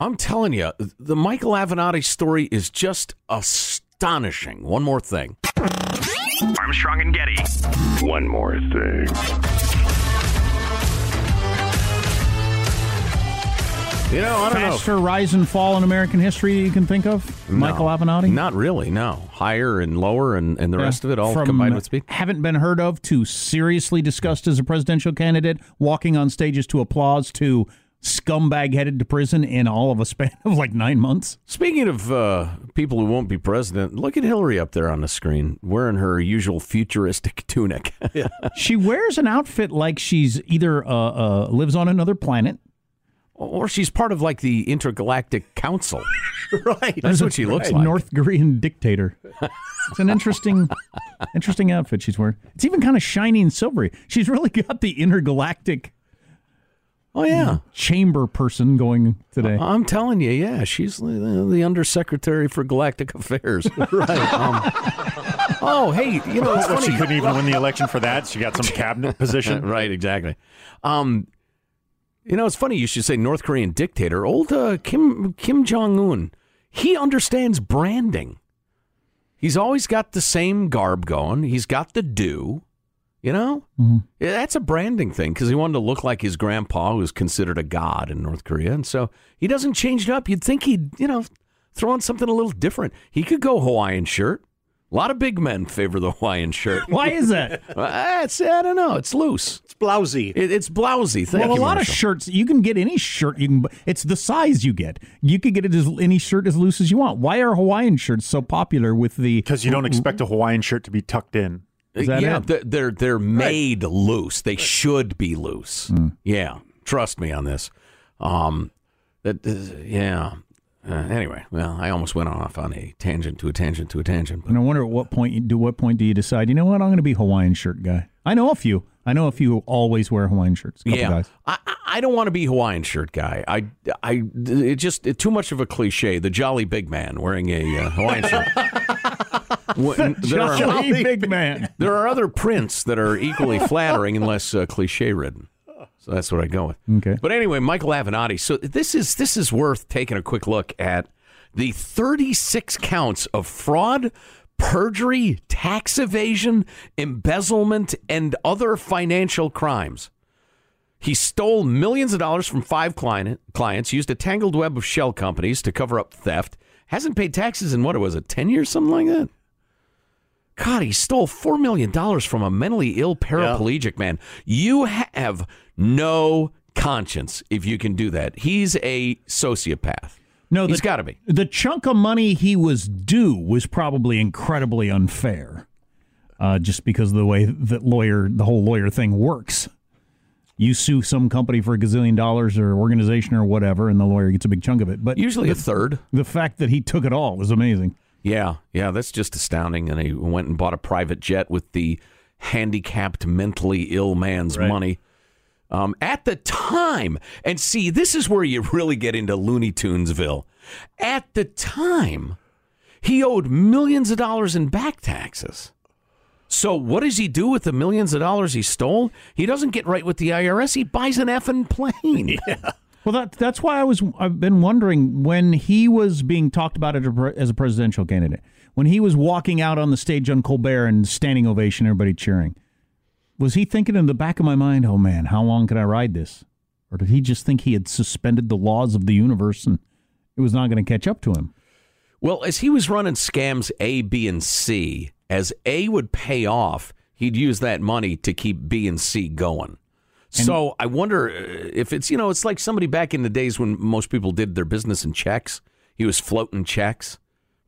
I'm telling you, the Michael Avenatti story is just astonishing. One more thing. Armstrong and Getty. One more thing. You know, I don't know. Faster rise and fall in American history you can think of? Michael Avenatti? Not really, no. Higher and lower and, and the Yeah. rest of it all From combined with speed. Haven't been heard of to seriously discussed as a presidential candidate, walking on stages to applause to scumbag headed to prison in all of a span of like nine months. Speaking of uh, people who won't be president, look at Hillary up there on the screen wearing her usual futuristic tunic. she wears an outfit like she's either uh, uh, lives on another planet. or she's part of like the intergalactic council. right. That's what she looks a like. North Korean dictator. It's an interesting, interesting outfit she's wearing. It's even kind of shiny and silvery. She's really got the intergalactic. Oh yeah, chamber person going today. I'm telling you, yeah, she's the, the undersecretary for galactic affairs. right. Um, oh, hey, you know, it's Well, funny. she couldn't even win the election for that. She got some cabinet position. right, exactly. Um, you know, it's funny you should say North Korean dictator. Old uh, Kim Kim Jong Un, he understands branding. He's always got the same garb going. He's got the do. You know, mm-hmm. yeah, that's a branding thing because he wanted to look like his grandpa, who was considered a god in North Korea, and so he doesn't change it up. You'd think he'd, you know, throw on something a little different. He could go Hawaiian shirt. A lot of big men favor the Hawaiian shirt. Why is that? It's, I don't know. It's loose. It's blousy. It, it's blousy. Thank well, you, a lot of shirts you can get any shirt you can. It's the size you get. You could get it as any shirt as loose as you want. Why are Hawaiian shirts so popular with the? Because you don't expect a Hawaiian shirt to be tucked in. Is that yeah, it? they're they're, made loose. They should be loose. Yeah, trust me on this. Um, that uh, yeah. Uh, anyway, well, I almost went off on a tangent to a tangent to a tangent. And I wonder at what point do. What point do you decide? You know what? I'm going to be Hawaiian shirt guy. I know a few. I know a few who always wear Hawaiian shirts. Yeah, guys. I, I- I don't want to be Hawaiian shirt guy. I, I, it just it, too much of a cliche. The jolly big man wearing a uh, Hawaiian shirt. When- there, are, Jolly big man. there are other prints that are equally flattering and less uh, cliche ridden. So that's what I go with. Okay. But anyway, Michael Avenatti. So this is this is worth taking a quick look at the 36 counts of fraud, perjury, tax evasion, embezzlement, and other financial crimes. He stole millions of dollars from five client, clients, used a tangled web of shell companies to cover up theft. Hasn't paid taxes in what it was it, 10 years, something like that? God, he stole $4 million from a mentally ill paraplegic man. You have no conscience if you can do that. He's a sociopath. No, He's got to be. The chunk of money he was due was probably incredibly unfair, uh, just because of the way that lawyer, the whole lawyer thing works. You sue some company for a gazillion dollars or organization or whatever, and the lawyer gets a big chunk of it. But Usually a the, third. the fact that he took it all is amazing. Yeah, yeah, that's just astounding. And he went and bought a private jet with the handicapped, mentally ill man's money. Um, at the time, and see, this is where you really get into Looney Tunesville. At the time, he owed millions of dollars in back taxes. So what does he do with the millions of dollars he stole? He doesn't get right with the IRS. He buys an effing plane. Well, that that's why I was I've been wondering when he was being talked about as a, as a presidential candidate, when he was walking out on the stage on Colbert and standing ovation, everybody cheering. Was he thinking in the back of my mind, "Oh man, how long can I ride this?" Or did he just think he had suspended the laws of the universe and it was not going to catch up to him? Well, as he was running scams A, B, and C, as A would pay off, he'd use that money to keep B and C going. So I wonder uh, if it's, you know, it's like somebody back in the days when most people did their business in checks. He was floating checks,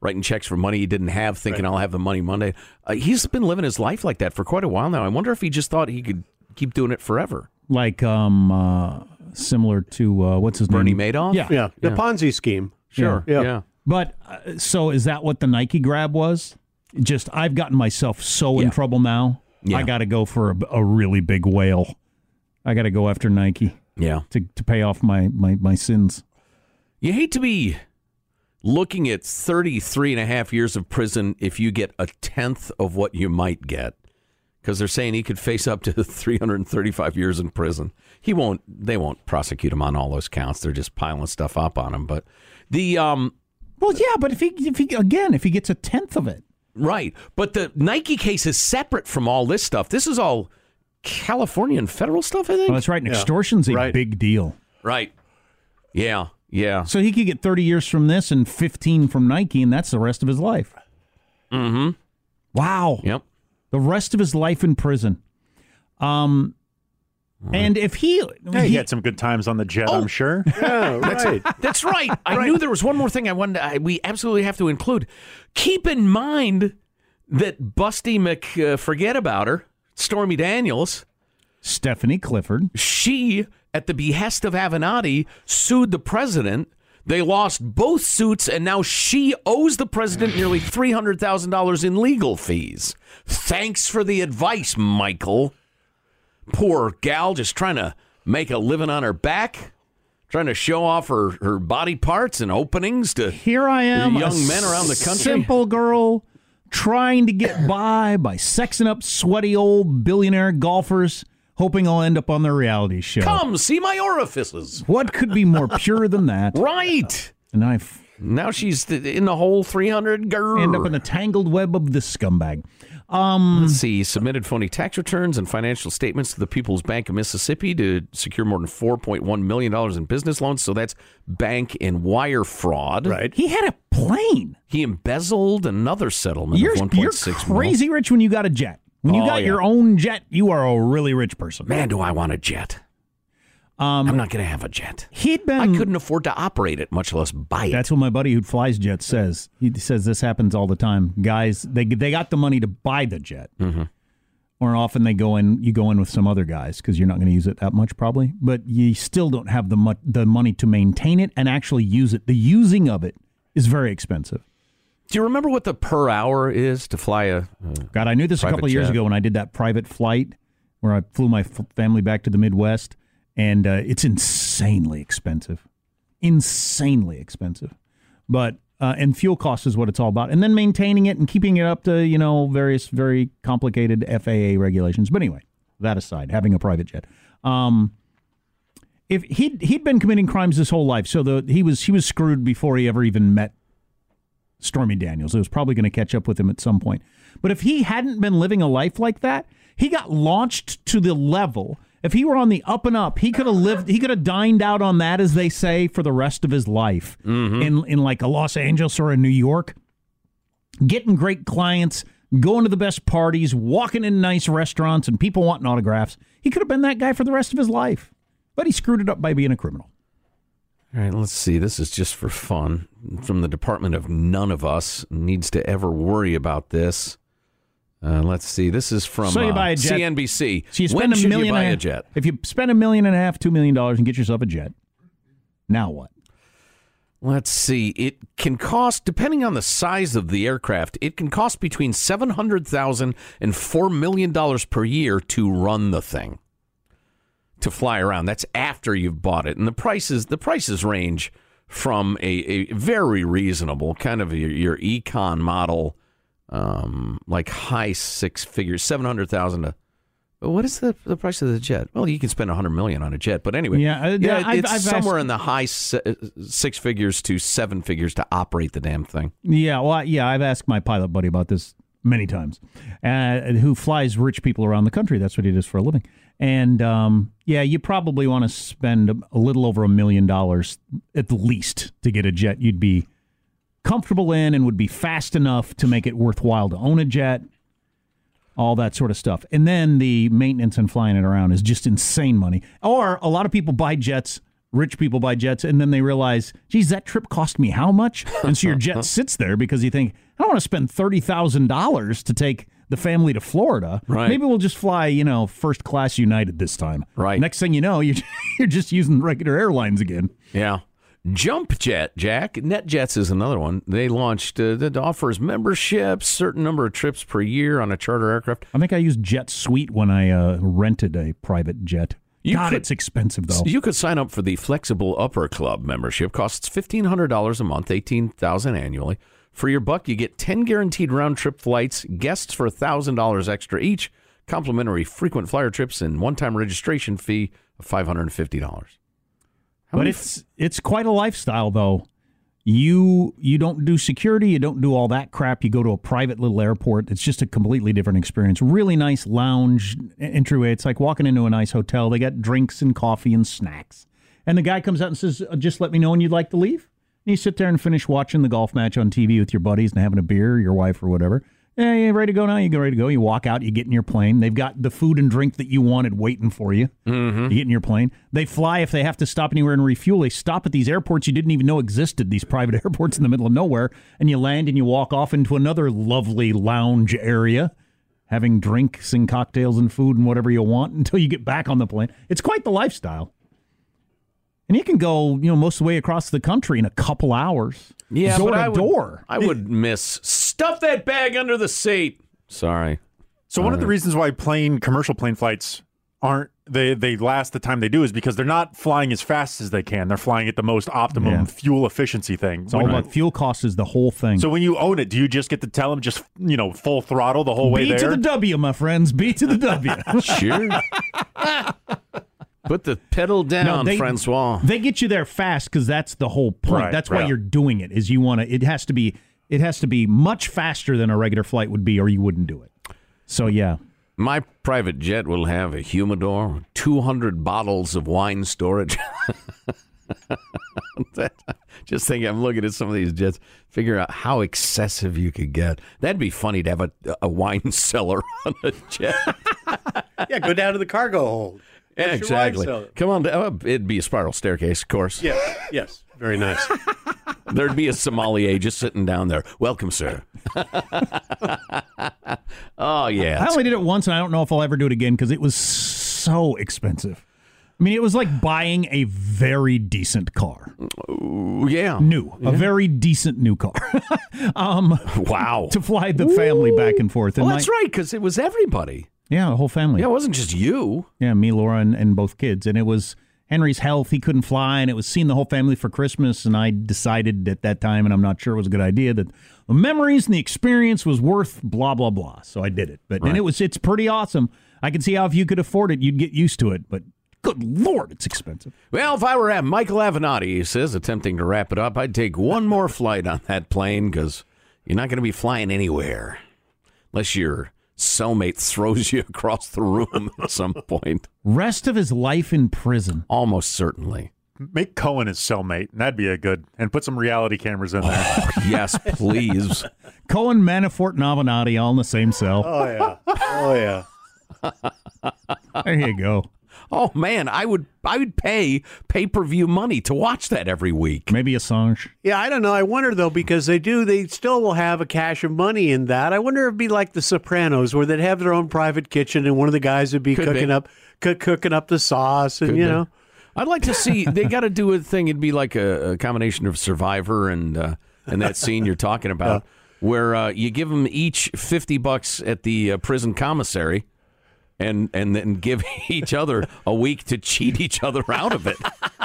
writing checks for money he didn't have, thinking I'll have the money Monday. Uh, he's been living his life like that for quite a while now. I wonder if he just thought he could keep doing it forever. Like um uh similar to uh what's his Bernie name? Bernie Madoff? Yeah. Yeah, the Ponzi scheme. Sure. Yeah. yeah. But uh, so is that what the Nike grab was? Just I've gotten myself so in trouble now. Yeah. I got to go for a, a really big whale. I got to go after Nike Yeah. to, to pay off my, my, my sins. You hate to be looking at 33 and a half years of prison if you get a tenth of what you might get. because they're saying he could face up to 335 years in prison. He won't. They won't prosecute him on all those counts. They're just piling stuff up on him. But the um, Well, yeah, but if he, if he again, if he gets a tenth of it, right. But the Nike case is separate from all this stuff. This is all California and federal stuff. I think. well, that's right. And extortion's a Right. big deal. right. Yeah. Yeah. So he could get thirty years from this and fifteen from Nike, and that's the rest of his life. Mm-hmm. Wow. Yep. The rest of his life in prison. Um, and if he, Yeah, he he had some good times on the jet, I'm sure. Yeah, right. That's right. I knew there was one more thing I wanted. I, we absolutely have to include. Keep in mind that Busty Mc uh, forget about her, Stormy Daniels. Stephanie Clifford, She, at the behest of Avenatti, sued the president. They lost both suits, and now she owes the president nearly three hundred thousand dollars in legal fees. Thanks for the advice, Michael. Poor gal, just trying to make a living on her back, trying to show off her, her body parts and openings to here I am, young men around the country. simple girl trying to get by by sexing up sweaty old billionaire golfers, hoping I'll end up on their reality show. Come see my orifices. What could be more pure than that? Right. And I Now she's in the whole 300 girl. end up in the tangled web of the scumbag. Um, Let's see. Submitted phony tax returns and financial statements to the People's Bank of Mississippi to secure more than $4.1 million in business loans. So that's bank and wire fraud. Right. he had a plane. He embezzled another settlement You're, of you're 1.6 mil. crazy rich when you got a jet. When you Oh, got yeah. your own jet, you are a really rich person. Man, do I want a jet. Um, I'm not going to have a jet. he'd been. I couldn't afford to operate it, much less buy it. That's what my buddy who flies jets says. He says this happens all the time. Guys, they they got the money to buy the jet, Mm-hmm. or often they go in. You go in with some other guys because you're not going to use it that much probably, but you still don't have the mu- the money to maintain it and actually use it. The using of it is very expensive. do you remember what the per hour is to fly a. God, I knew this a couple of years ago when I did that private flight where I flew my f- family back to the Midwest, and uh, it's insanely expensive, insanely expensive. But uh, and fuel cost is what it's all about, and then maintaining it and keeping it up to you know various very complicated FAA regulations. But anyway, that aside, having a private jet. Um, if he'd he'd been committing crimes his whole life, so the he was he was screwed before he ever even met Stormy Daniels. It was probably going to catch up with him at some point. But if he hadn't been living a life like that, he got launched to the level. If he were on the up and up, he could have lived. He could have dined out on that, as they say, for the rest of his life mm-hmm. in in like a Los Angeles or a New York, getting great clients, going to the best parties, walking in nice restaurants, and people wanting autographs. He could have been that guy for the rest of his life, but he screwed it up by being a criminal. All right, let's see. This is just for fun. From the Department of None of Us needs to ever worry about this. Uh, let's see. This is from So you uh, buy a jet- CNBC. So you when spend a should million you buy and a a- jet? If you spend a million and a half, two million dollars, and get yourself a jet, now what? Let's see. It can cost, depending on the size of the aircraft, it can cost between seven hundred thousand and four million dollars per year to run the thing, to fly around. That's after you've bought it, and the prices the prices range from a, a very reasonable kind of your, your econ model, um, like high six figures, seven hundred thousand to. What is the the price of the jet? Well, you can spend a hundred million on a jet, but anyway, Yeah, uh, yeah, I've- it's I've somewhere asked- in the high si- six figures to seven figures to operate the damn thing. Yeah, well, yeah, I've asked my pilot buddy about this many times, uh, who flies rich people around the country. That's what he does for a living. And um, yeah, you probably want to spend a, a little over a million dollars at least to get a jet you'd be comfortable in and would be fast enough to make it worthwhile to own a jet. All that sort of stuff. And then the maintenance and flying it around is just insane money. Or a lot of people buy jets, rich people buy jets, and then they realize, geez, that trip cost me how much? And so your jet sits there because you think, I don't want to spend $30,000 to take the family to Florida. Right. Maybe we'll just fly, you know, first class United this time. Right. Next thing you know, you're, you're just using regular airlines again. Yeah. Jump Jet, Jack. NetJets is another one. They launched uh, that offers memberships, certain number of trips per year on a charter aircraft. I think I used Jet Suite when I uh, rented a private jet. You God, could- it's expensive though. You could sign up for the Flexible Upper Club membership. Costs fifteen hundred dollars a month, eighteen thousand annually. For your buck, you get ten guaranteed round trip flights, guests for thousand dollars extra each, complimentary frequent flyer trips, and one-time registration fee of five hundred and fifty dollars. But it's it's quite a lifestyle though. You you don't do security, you don't do all that crap. You go to a private little airport. It's just a completely different experience. Really nice lounge entryway. It's like walking into a nice hotel. They got drinks and coffee and snacks. And the guy comes out and says, "Uh, "Just let me know when you'd like to leave." And you sit there and finish watching the golf match on TV with your buddies and having a beer, your wife or whatever. Yeah, you ready to go now? You get ready to go. You walk out, you get in your plane. They've got the food and drink that you wanted waiting for you. Mm-hmm. You get in your plane. They fly if they have to stop anywhere and refuel. They stop at these airports you didn't even know existed, these private airports in the middle of nowhere. And you land and you walk off into another lovely lounge area, having drinks and cocktails and food and whatever you want until you get back on the plane. It's quite the lifestyle. And you can go, you know, most of the way across the country in a couple hours. door but to I would, door. I would miss stuff that bag under the seat. Sorry. So one of the reasons why plane commercial plane flights aren't they they last the time they do is because they're not flying as fast as they can. They're flying at the most optimum Yeah. fuel efficiency thing. It's all When- about fuel cost is the whole thing. so when you own it, do you just get to tell them just you know full throttle the whole way B there? to the W, my friends. B to the W. Sure. Put the pedal down, they- Francois. They get you there fast because that's the whole point. Right, that's why right. you're doing it. Is you want to? It has to be. It has to be much faster than a regular flight would be, or you wouldn't do it. So yeah, My private jet will have a humidor, 200 bottles of wine storage. Just think, I'm looking at some of these jets, figure out how excessive you could get. That'd be funny to have a, a wine cellar on a jet. Yeah, go down to the cargo hold. Yeah, That's exactly. Come on, uh, it'd be a spiral staircase, of course. Yes, yes, very nice. There'd be a sommelier just sitting down there. Welcome, sir. oh yeah, I only did it once, and I don't know if I'll ever do it again because it was so expensive. I mean, it was like buying a very decent car, yeah. new, a very decent new car, um, Wow. to fly the family back and forth. And Well, my- that's right, because it was everybody. Yeah, the whole family. Yeah, it wasn't just you. Yeah, me, Laura, and, and both kids. And it was Henry's health. He couldn't fly, and it was seeing the whole family for Christmas. And I decided at that time, and I'm not sure it was a good idea, that the memories and the experience was worth blah, blah, blah. So I did it. But And it was, it's pretty awesome. I can see how if you could afford it, you'd get used to it. But good Lord, it's expensive. Well, if I were at Michael Avenatti, he says, attempting to wrap it up, I'd take one more flight on that plane because you're not going to be flying anywhere unless your cellmate throws you across the room at some point. Rest of his life in prison. Almost certainly. Make Cohen his cellmate. and That'd be a good. And put some reality cameras in there. Oh, yes, please. Cohen, Manafort, and Avenatti all in the same cell. Oh yeah, oh yeah. There you go. Oh man, I would I would pay pay per view money to watch that every week. Maybe Assange. Yeah, I don't know. I wonder though because they do. They still will have a cache of money in that. I wonder if it'd be like The Sopranos, where they'd have their own private kitchen, and one of the guys would be Could cooking be. up, cook, cooking up the sauce, and Could you be. know. I'd like to see. They got to do a thing. It'd be like a, a combination of Survivor and uh, and that scene you're talking about, where uh, you give them each fifty bucks at the uh, prison commissary, and and then give each other a week to cheat each other out of it,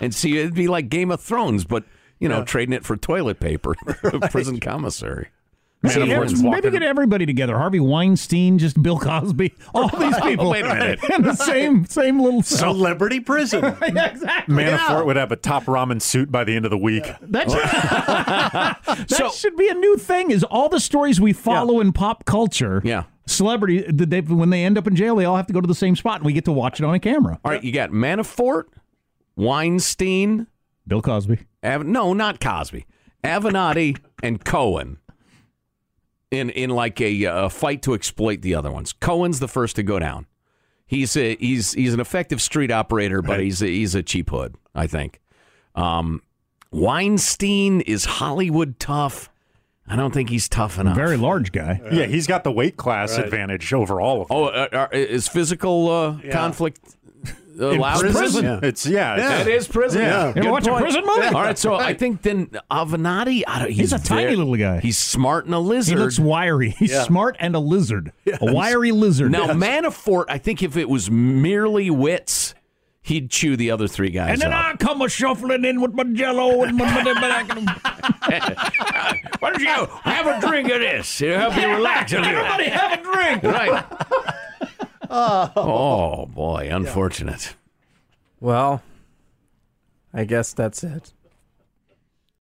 and see. It'd be like Game of Thrones, but you know, trading it for toilet paper. prison commissary. Maybe, Manafort's maybe get everybody together. Harvey Weinstein, just Bill Cosby, all these oh, people. Wait a minute. in the same same little cell. Celebrity prison. Yeah, exactly. Manafort would have a top ramen suit by the end of the week. That, should, that So- should be a new thing. Is all the stories we follow in pop culture? Yeah. Celebrity. They, when they end up in jail, they all have to go to the same spot, and we get to watch it on a camera. All right, you got Manafort, Weinstein. Bill Cosby. Av- no, not Cosby. Avenatti and Cohen in in like a, uh fight to exploit the other ones. Cohen's the first to go down. He's a, he's he's an effective street operator, but he's a, he's a cheap hood, I think. Um, Weinstein is Hollywood tough. I don't think he's tough enough. Very large guy. Yeah, he's got the weight class advantage over all of them. Oh, uh, uh, is physical uh, conflict uh, In allowed? prison, Yeah. it's yeah, That is prison. Yeah. You ever Good watch a prison movie? All right, so I think then Avenatti, I don't, he's, He's a tiny little guy. He's smart and a lizard. He looks wiry. He's smart and a lizard. A wiry lizard. now Manafort, I think if it was merely wits, he'd chew the other three guys and then up. I come a shuffling in with my jello and my. Why don't you have a drink of this? It'll help you relax a little. Everybody have a drink. Right. Oh. oh boy, unfortunate. Well, I guess that's it.